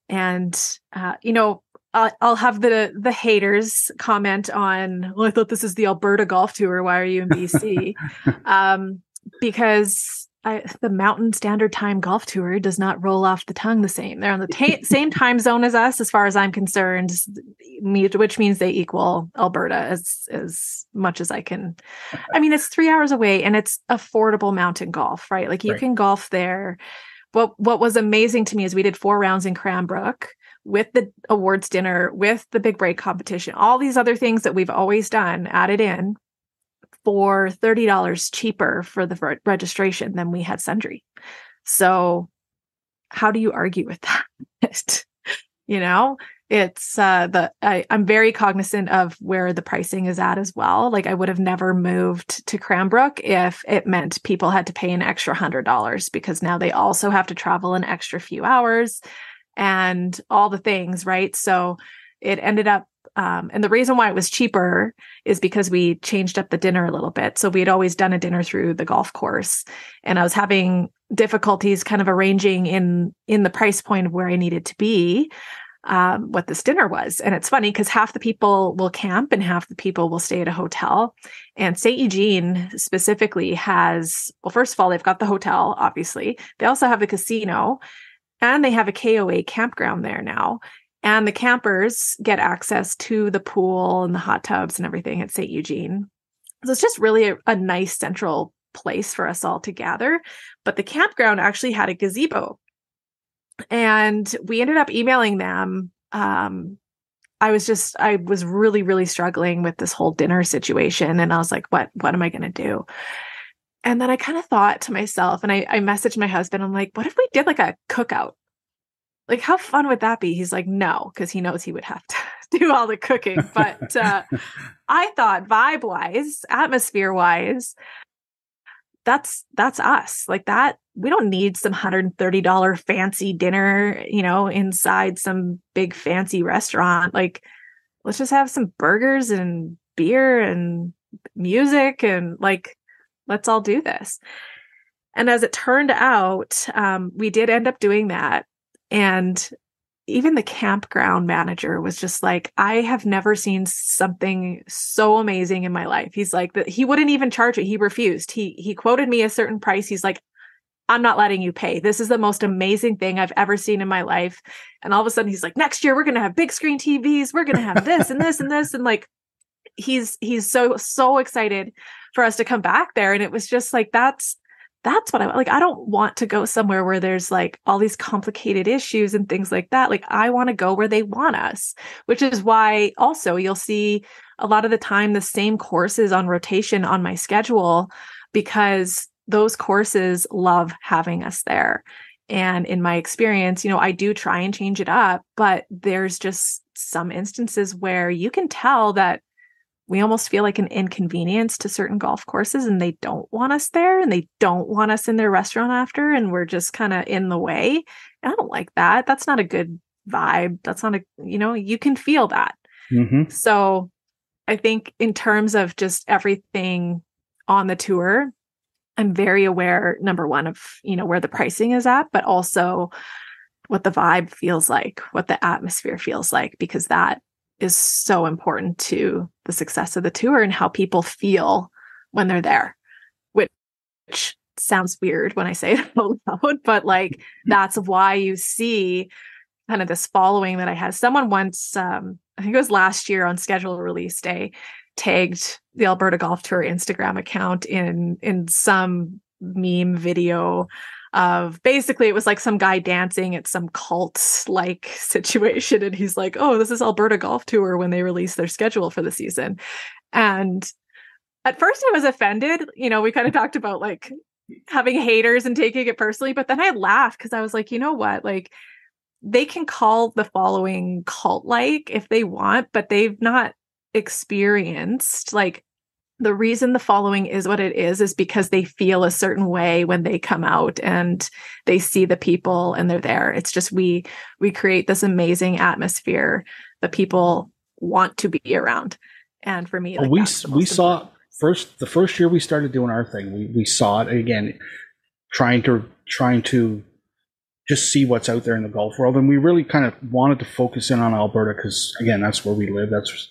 and uh, you know I'll, I'll have the the haters comment on well i thought this is the alberta golf tour. Why are you in bc *laughs* um, because I, the Mountain Standard Time Golf Tour does not roll off the tongue the same. They're on the ta- *laughs* same time zone as us, as far as I'm concerned, which means they equal Alberta as as much as I can. I mean, it's three hours away, and it's affordable mountain golf, right? Like you right. can golf there. What What was amazing to me is we did four rounds in Cranbrook with the awards dinner, with the big break competition, all these other things that we've always done added in for $30 cheaper for the registration than we had Sundry. So how do you argue with *laughs* that? you know, it's uh the I, I'm very cognizant of where the pricing is at as well. Like I would have never moved to Cranbrook if it meant people had to pay an extra hundred dollars because now they also have to travel an extra few hours and all the things, right? So it ended up um, and the reason why it was cheaper is because we changed up the dinner a little bit. So we had always done a dinner through the golf course, and I was having difficulties kind of arranging in in the price point of where I needed to be um, what this dinner was. And it's funny because half the people will camp and half the people will stay at a hotel. And St. Eugene specifically has, well, first of all, they've got the hotel, obviously. They also have the casino and they have a KOA campground there now. And the campers get access to the pool and the hot tubs and everything at St. Eugene. So it's just really a, a nice central place for us all to gather. But the campground actually had a gazebo. And we ended up emailing them. Um, I was just, I was really, really struggling with this whole dinner situation. And I was like, what, what am I going to do? And then I kind of thought to myself, and I, I messaged my husband, I'm like, what if we did like a cookout? Like how fun would that be? He's like no because he knows he would have to *laughs* do all the cooking. But uh, *laughs* i thought vibe wise atmosphere wise that's that's us. Like that we don't need some $130 fancy dinner you know inside some big fancy restaurant. Like let's just have some burgers and beer and music and like let's all do this. And as it turned out um, we did end up doing that and even the campground manager was just like, I have never seen something so amazing in my life. He's like that he wouldn't even charge it. He refused. He he quoted me a certain price. He's like, I'm not letting you pay. This is the most amazing thing I've ever seen in my life. And all of a sudden he's like, next year we're gonna have big screen TVs, we're gonna have this and this and this. And like he's he's so so excited for us to come back there. And it was just like that's that's what I like. I don't want to go somewhere where there's like all these complicated issues and things like that. Like, I want to go where they want us, which is why also you'll see a lot of the time the same courses on rotation on my schedule because those courses love having us there. And in my experience, you know, I do try and change it up, but there's just some instances where you can tell that we almost feel like an inconvenience to certain golf courses and they don't want us there and they don't want us in their restaurant after and we're just kind of in the way. and I don't like that. That's not a good vibe. That's not a, you know, you can feel that. Mm-hmm. So I think in terms of just everything on the tour, I'm very aware, number one, of, you know, where the pricing is at, but also what the vibe feels like, what the atmosphere feels like, because that is so important to the success of the tour and how people feel when they're there, which, which sounds weird when I say *laughs* it out loud, but like that's why you see kind of this following that I had. Someone once, um, I think it was last year on schedule release day, tagged the Alberta Golf Tour Instagram account in in some meme video of basically it was like some guy dancing at some cult like *laughs* situation and he's like oh this is alberta golf tour when they release their schedule for the season. And at first i was offended you know we kind of talked about like having haters and taking it personally but then i laughed because i was like you know what? Like they can call the following cult like if they want but they've not experienced like the reason the following is what it is is because they feel a certain way when they come out and they see the people and they're there. It's just we we create this amazing atmosphere. That people want to be around. And for me like, we we saw first the first year we started doing our thing we we saw it again trying to trying to just see what's out there in the golf world. And we really kind of wanted to focus in on alberta because again that's where we live. That's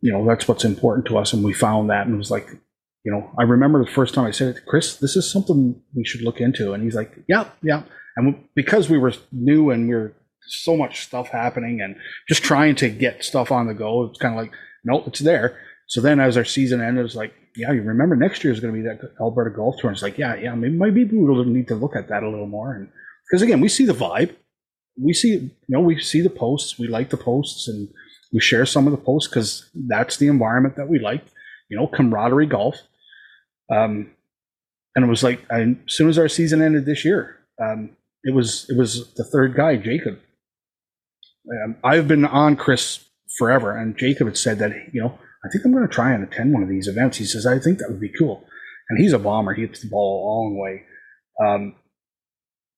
you know, that's what's important to us. And we found that and it was like, you know, I remember the first time I said it to Chris, this is something we should look into. And he's like, yeah, yeah. And because we were new and we were so much stuff happening and just trying to get stuff on the go, it's kind of like, no, it's there. So then as our season ended, it was like, yeah, you remember next year is going to be that Alberta Golf Tour. And it's like, yeah, yeah, maybe, maybe we will need to look at that a little more. And because again, we see the vibe, we see, you know, we see the posts, we like the posts and, we share some of the posts because that's the environment that we like, you know, camaraderie golf. Um, and it was like I, as soon as our season ended this year, um, it was it was the third guy, Jacob. Um, I've been on Chris forever, and Jacob had said that you know I think I'm going to try and attend one of these events. He says I think that would be cool, and he's a bomber. He hits the ball a long way. Um,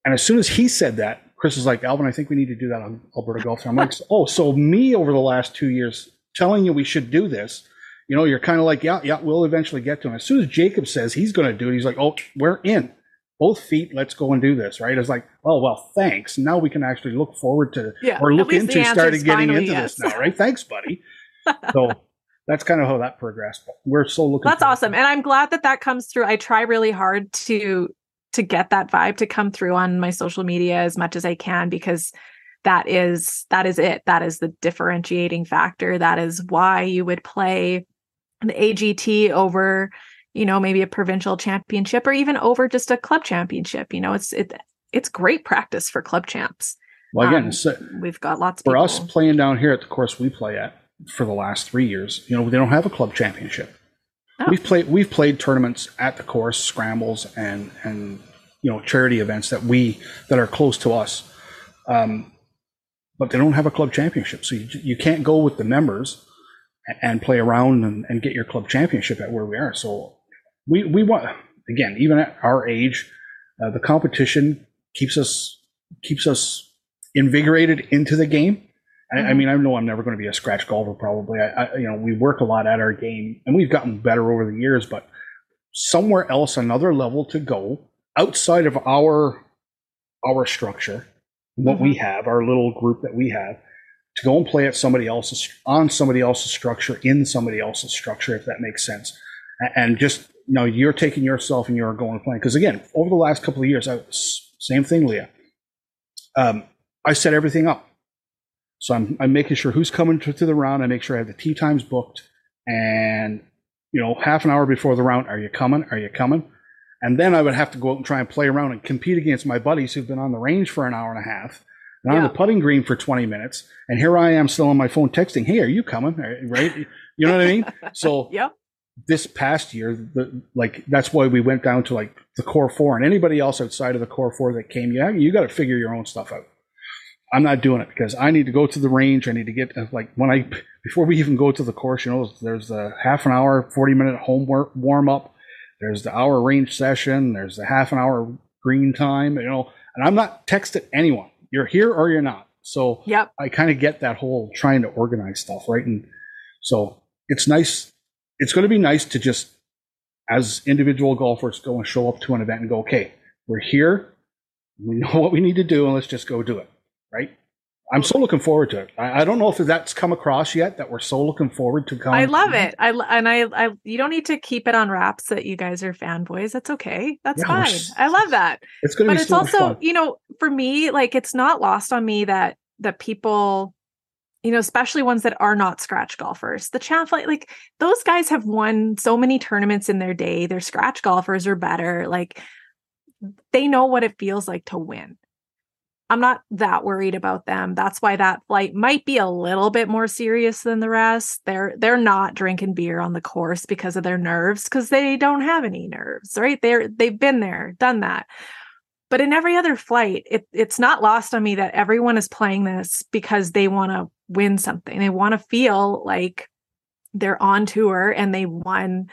and as soon as he said that, Chris is like, Alvin, I think we need to do that on Alberta Golf Tour. I'm like, oh, so me over the last two years telling you we should do this, you know, you're kind of like, yeah, yeah, we'll eventually get to him. As soon as Jacob says he's going to do it, he's like, oh, we're in. Both feet, let's go and do this, right? It's like, oh, well, thanks. Now we can actually look forward to yeah, or look into starting getting into yes. this now, right? Thanks, buddy. *laughs* so that's kind of how that progressed. But we're so looking. That's awesome, and I'm glad that that comes through. I try really hard to to get that vibe to come through on my social media as much as I can because that is that is it. That is the differentiating factor. That is why you would play an AGT over you know maybe a provincial championship or even over just a club championship. You know it's it it's great practice for club champs. Well again um, so we've got lots for us playing down here at the course we play at for the last 3 years you know they don't have a club championship Oh. We've played we've played tournaments at the course, scrambles, and and you know charity events that we that are close to us, um, but they don't have a club championship. So you, you can't go with the members and play around and, and get your club championship at where we are. So we we want again, even at our age, uh, the competition keeps us keeps us invigorated into the game. I, I Mhm. mean, I know I'm never going to be a scratch golfer. Probably, I, I, you know, we work a lot at our game, and we've gotten better over the years. But somewhere else, another level to go outside of our our structure, what we have, our little group that we have, to go and play at somebody else's on somebody else's structure in somebody else's structure, if that makes sense, and just you know, you're taking yourself and you're going and playing. Because again, over the last couple of years, I same thing, Leah. Um, I set everything up. So I'm, I'm making sure who's coming to, to the round. I make sure I have the tee times booked. And, you know, half an hour before the round, are you coming? Are you coming? And then I would have to go out and try and play around and compete against my buddies who've been on the range for an hour and a half and on the putting green for 20 minutes. And here I am still on my phone texting, hey, are you coming? Right? You know what I mean? So *laughs* Yep. this past year, the, like that's why we went down to like the core four, and anybody else outside of the core four that came, yeah, you got to figure your own stuff out. I'm not doing it because I need to go to the range. I need to get uh, like when I before we even go to the course, you know, there's the half an hour, 40 minute home wor- warm up. There's the hour range session. There's the half an hour green time. You know, and I'm not texting anyone. You're here or you're not. So Yep. I kind of get that whole trying to organize stuff, right? And so it's nice. It's going to be nice to just, as individual golfers, go and show up to an event and go, okay, we're here. We know *laughs* what we need to do, and let's just go do it? I'm so looking forward to it. I, I don't know if that's come across yet that we're so looking forward to coming. I love it. I and I, I you don't need to keep it on wraps that you guys are fanboys. That's okay. That's Yeah, fine. I love that. It's going to But be it's so much also, fun. you know, for me, like it's not lost on me that that people, you know, especially ones that are not scratch golfers, the champ like like those guys have won so many tournaments in their day. They're scratch golfers or better. Like they know what it feels like to win. I'm not that worried about them. That's why that flight might be a little bit more serious than the rest. They're they're not drinking beer on the course because of their nerves because they don't have any nerves, right? They're they've been there, done that. But in every other flight, it, it's not lost on me that everyone is playing this because they want to win something. They want to feel like they're on tour and they won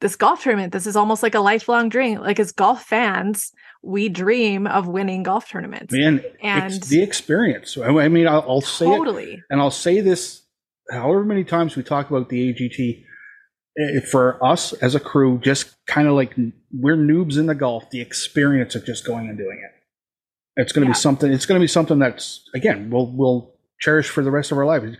this golf tournament. This is almost like a lifelong dream. Like as golf fans, we dream of winning golf tournaments. Man, and- it's the experience. I mean, I'll, I'll say it totally. and I'll say this however many times we talk about the AGT, eh, for us as a crew, just kind of like we're noobs in the golf, the experience of just going and doing it. It's going to Yeah. be something, it's going to be something that's, again, we'll, we'll cherish for the rest of our lives.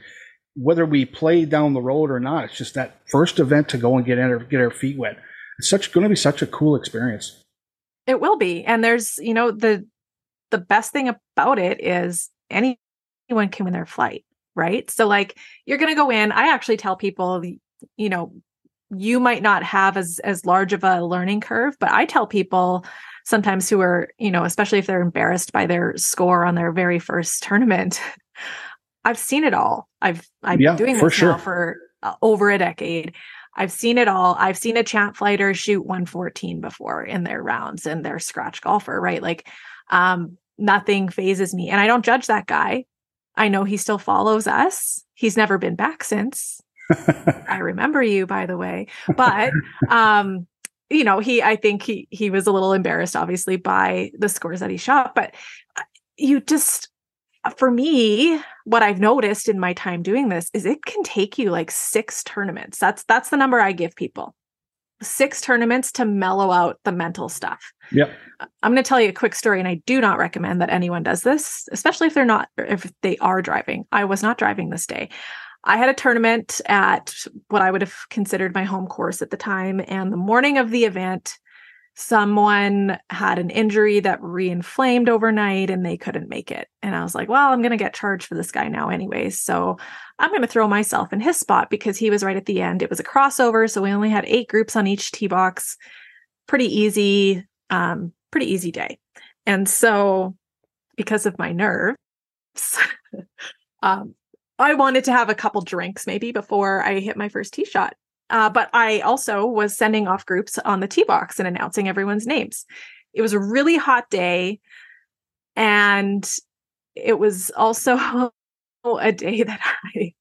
Whether we play down the road or not, it's just that first event to go and get in or get our feet wet. It's such going to be such a cool experience. It will be. And there's, you know, the the best thing about it is anyone can win their flight, right? So like you're going to go in, I actually tell people, you know, you might not have as as large of a learning curve, but I tell people sometimes who are, you know, especially if they're embarrassed by their score on their very first tournament. *laughs* I've seen it all. I've I've Yeah, been doing for this sure. now for uh, over a decade. I've seen it all. I've seen a champ fighter shoot 114 before in their rounds and they're scratch golfer, right? Like um nothing phases me. And I don't judge that guy. I know he still follows us. He's never been back since. I *laughs* remember you by the way. But um you know, he I think he he was a little embarrassed obviously by the scores that he shot, but uh, you just for me, what I've noticed in my time doing this is it can take you like six tournaments. That's that's the number I give people. Six tournaments to mellow out the mental stuff. Yep. Uh, I'm going to tell you a quick story, and I do not recommend that anyone does this, especially if they're not, if they are driving. I was not driving this day. I had a tournament at what I would have considered my home course at the time. And the morning of the event, someone had an injury that reinflamed overnight and they couldn't make it. And I was like, well, I'm going to get charged for this guy now, anyways. So I'm going to throw myself in his spot because he was right at the end. It was a crossover. So we only had eight groups on each tee box. Pretty easy, um, pretty easy day. And so because of my nerves, *laughs* um, I wanted to have a couple drinks maybe before I hit my first tee shot. Uh, but I also was sending off groups on the tee box and announcing everyone's names. It was a really hot day. And it was also *laughs* a day that I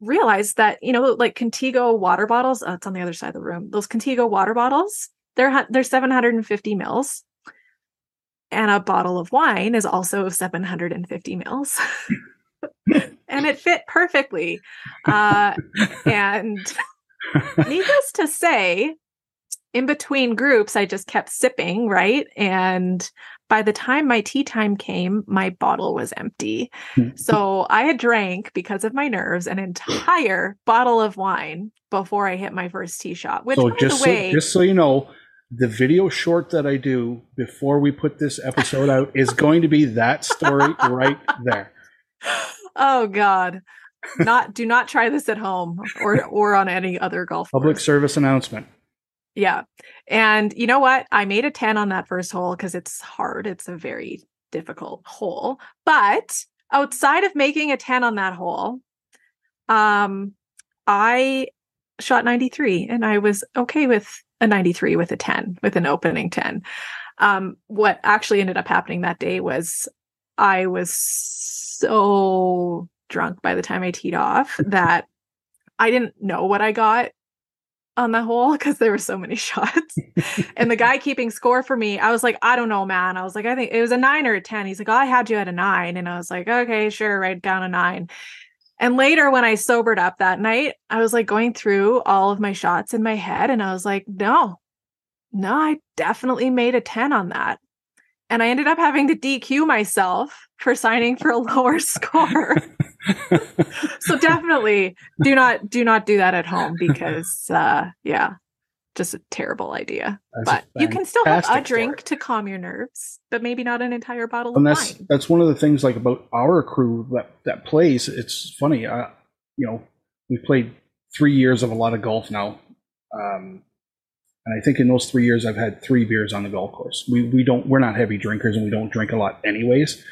realized that, you know, like Contigo water bottles, oh, it's on the other side of the room, those Contigo water bottles, they're they're 750 mils and a bottle of wine is also 750 mils *laughs* and it fit perfectly uh, *laughs* and needless to say in between groups i just kept sipping right and by the time my tee time came my bottle was empty Hmm. so i had drank because of my nerves an entire bottle of wine before i hit my first tee shot which so by just the way so, just so you know, the video short that I do before we put this episode out is going to be that story *laughs* right there. oh god not do not try this at home or or on any other golf Public course. service announcement. yeah. And you know what? I made a 10 on that first hole because it's hard. It's a very difficult hole. But outside of making a 10 on that hole um i shot 93 and i was okay with a 93 with a 10 with an opening 10 um what actually ended up happening that day was i was so drunk by the time i teed off *laughs* that i didn't know what i got on the hole because there were so many *laughs* shots. And the *laughs* guy keeping score for me i was like i don't know man. I was like i think it was a nine or a 10 he's like oh, i had you at a nine. And i was like okay sure write down a nine. And later, when I sobered up that night, I was like going through all of my shots in my head and I was like, no, no, I definitely made a 10 on that. And I ended up having to DQ myself for signing for a *laughs* lower score. so *laughs* definitely do not do not do that at home because uh yeah, just a terrible idea. That's but you can still have a drink to calm your nerves, but maybe not an entire bottle and of that's wine. that's one of the things like about our crew that that plays. It's funny, uh, you know, we've played three years of a lot of golf now, um, and I think in those three years I've had three beers on the golf course. We we don't we're not heavy drinkers and we don't drink a lot anyways,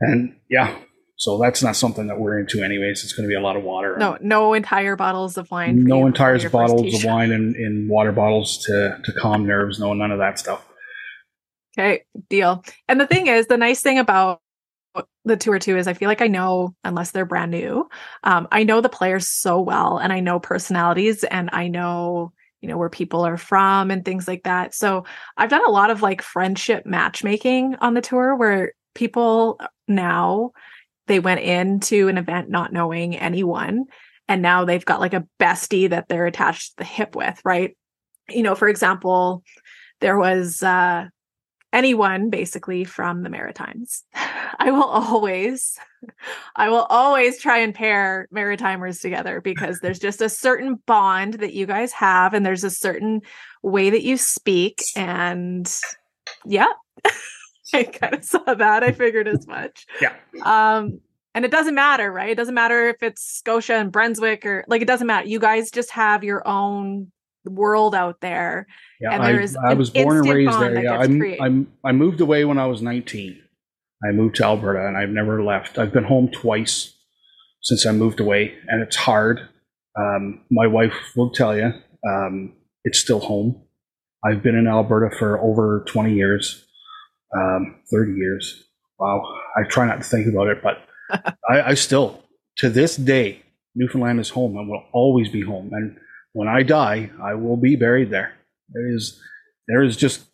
and yeah, so that's not something that we're into anyways. It's going to be a lot of water. No, no entire bottles of wine. no entire before your first bottles of wine in, in water bottles to to calm nerves. No, none of that stuff. Okay, deal. And the thing is, the nice thing about the tour too is I feel like I know, unless they're brand new, um, I know the players so well, and I know personalities, and I know you know where people are from and things like that. So I've done a lot of like friendship matchmaking on the tour where people now they went into an event not knowing anyone and now they've got like a bestie that they're attached to the hip with right you know for example there was uh anyone basically from the maritimes. *laughs* I will always i will always try and pair maritimers together because *laughs* there's just a certain bond that you guys have and there's a certain way that you speak and yeah *laughs* i kind of saw that. I figured as much. Yeah. um and it doesn't matter right? It doesn't matter if it's scotia and brunswick or like it doesn't matter. You guys just have your own world out there Yeah, And I, there is I an was born and raised there. Yeah, I'm. I'm, I moved away when I was 19. I moved to Alberta and I've never left. I've been home twice since I moved away, and it's hard. Um, my wife will tell you um, it's still home. I've been in Alberta for over 20 years, um, 30 years. Wow. I try not to think about it, but *laughs* I, I still, to this day, Newfoundland is home and will always be home. And when I die, I will be buried there. There is, there is just,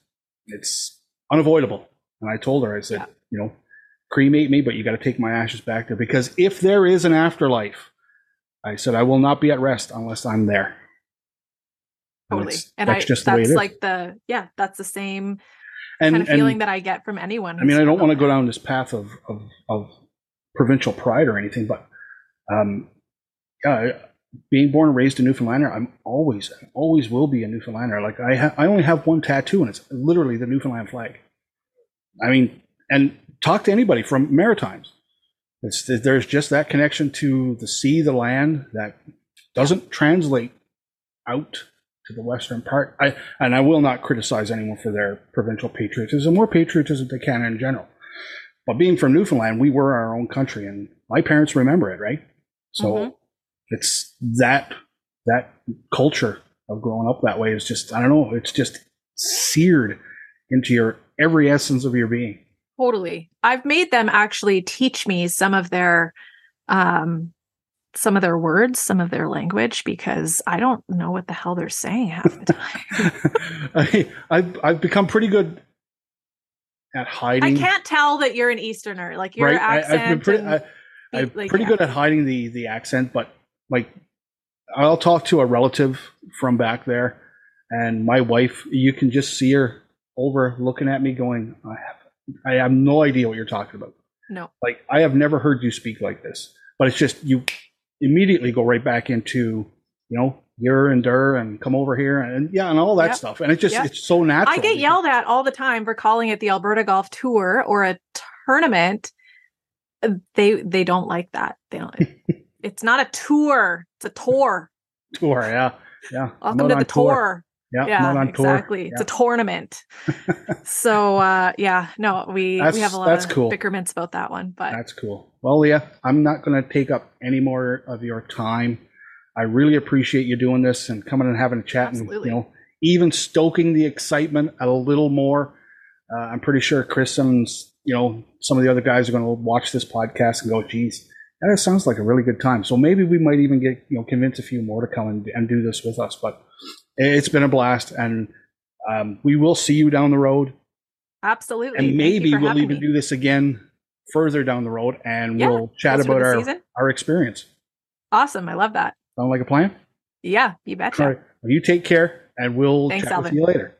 it's unavoidable. And I told her, I said, Yeah. you know, cremate me, but you got to take my ashes back there because if there is an afterlife, I said I will not be at rest unless I'm there. And totally it's- and that's i just the way that's it is. like the yeah that's the same and, kind of feeling that i get from anyone I mean, I don't want to go down this path of, of, of provincial pride or anything, but um, yeah, being born and raised a Newfoundlander, I'm always, always will be a Newfoundlander. Like I, ha- I only have one tattoo, and it's literally the Newfoundland flag. I mean, and talk to anybody from Maritimes. It's there's just that connection to the sea, the land that doesn't translate out to the western part. I and I will not criticize anyone for their provincial patriotism or more patriotism they can in general. But being from Newfoundland, we were our own country, and my parents remember it, right? So Mhm. It's that that culture of growing up that way is just I don't know, it's just seared into your every essence of your being. Totally. I've made them actually teach me some of their um some of their words, some of their language, because I don't know what the hell they're saying half the time. *laughs* I, I've, I've become pretty good at hiding. I can't tell that you're an Easterner. Like your right? I, accent. I've been pretty, and- I, I'm like, pretty yeah. good at hiding the the accent, but like I'll talk to a relative from back there, and my wife, you can just see her over looking at me, going, "I have, I have no idea what you're talking about. No. Like I have never heard you speak like this." But it's just you immediately go right back into you know you're and der and come over here and yeah and all that Yep. stuff, and it's just Yep. it's so natural. I get yelled at all the time for calling it the Alberta Golf Tour or a tournament. They they don't like that. They don't. *laughs* it's not a tour. It's a tour. tour, yeah, yeah. Welcome to the tour. Yeah, I'm Yeah, tour. exactly. It's a tournament. *laughs* so uh yeah, no, we That's- we have a lot that's of cool. bickerments about that one, but That's cool. Well, Leah, I'm not going to take up any more of your time. I really appreciate you doing this and coming and having a chat Absolutely. and you know even stoking the excitement a little more. Uh, I'm pretty sure Chris and you know some of the other guys are going to watch this podcast and go, "Geez, that sounds like a really good time." So maybe we might even get you know convince a few more to come and, and do this with us. But it's been a blast, and um, we will see you down the road absolutely. and Thank maybe we'll even me. do this again further down the road and Yeah, we'll chat about our, season. our experience Awesome. I love that. sound like a plan Yeah, you betcha. all right well, you take care and we'll Thanks, chat with you later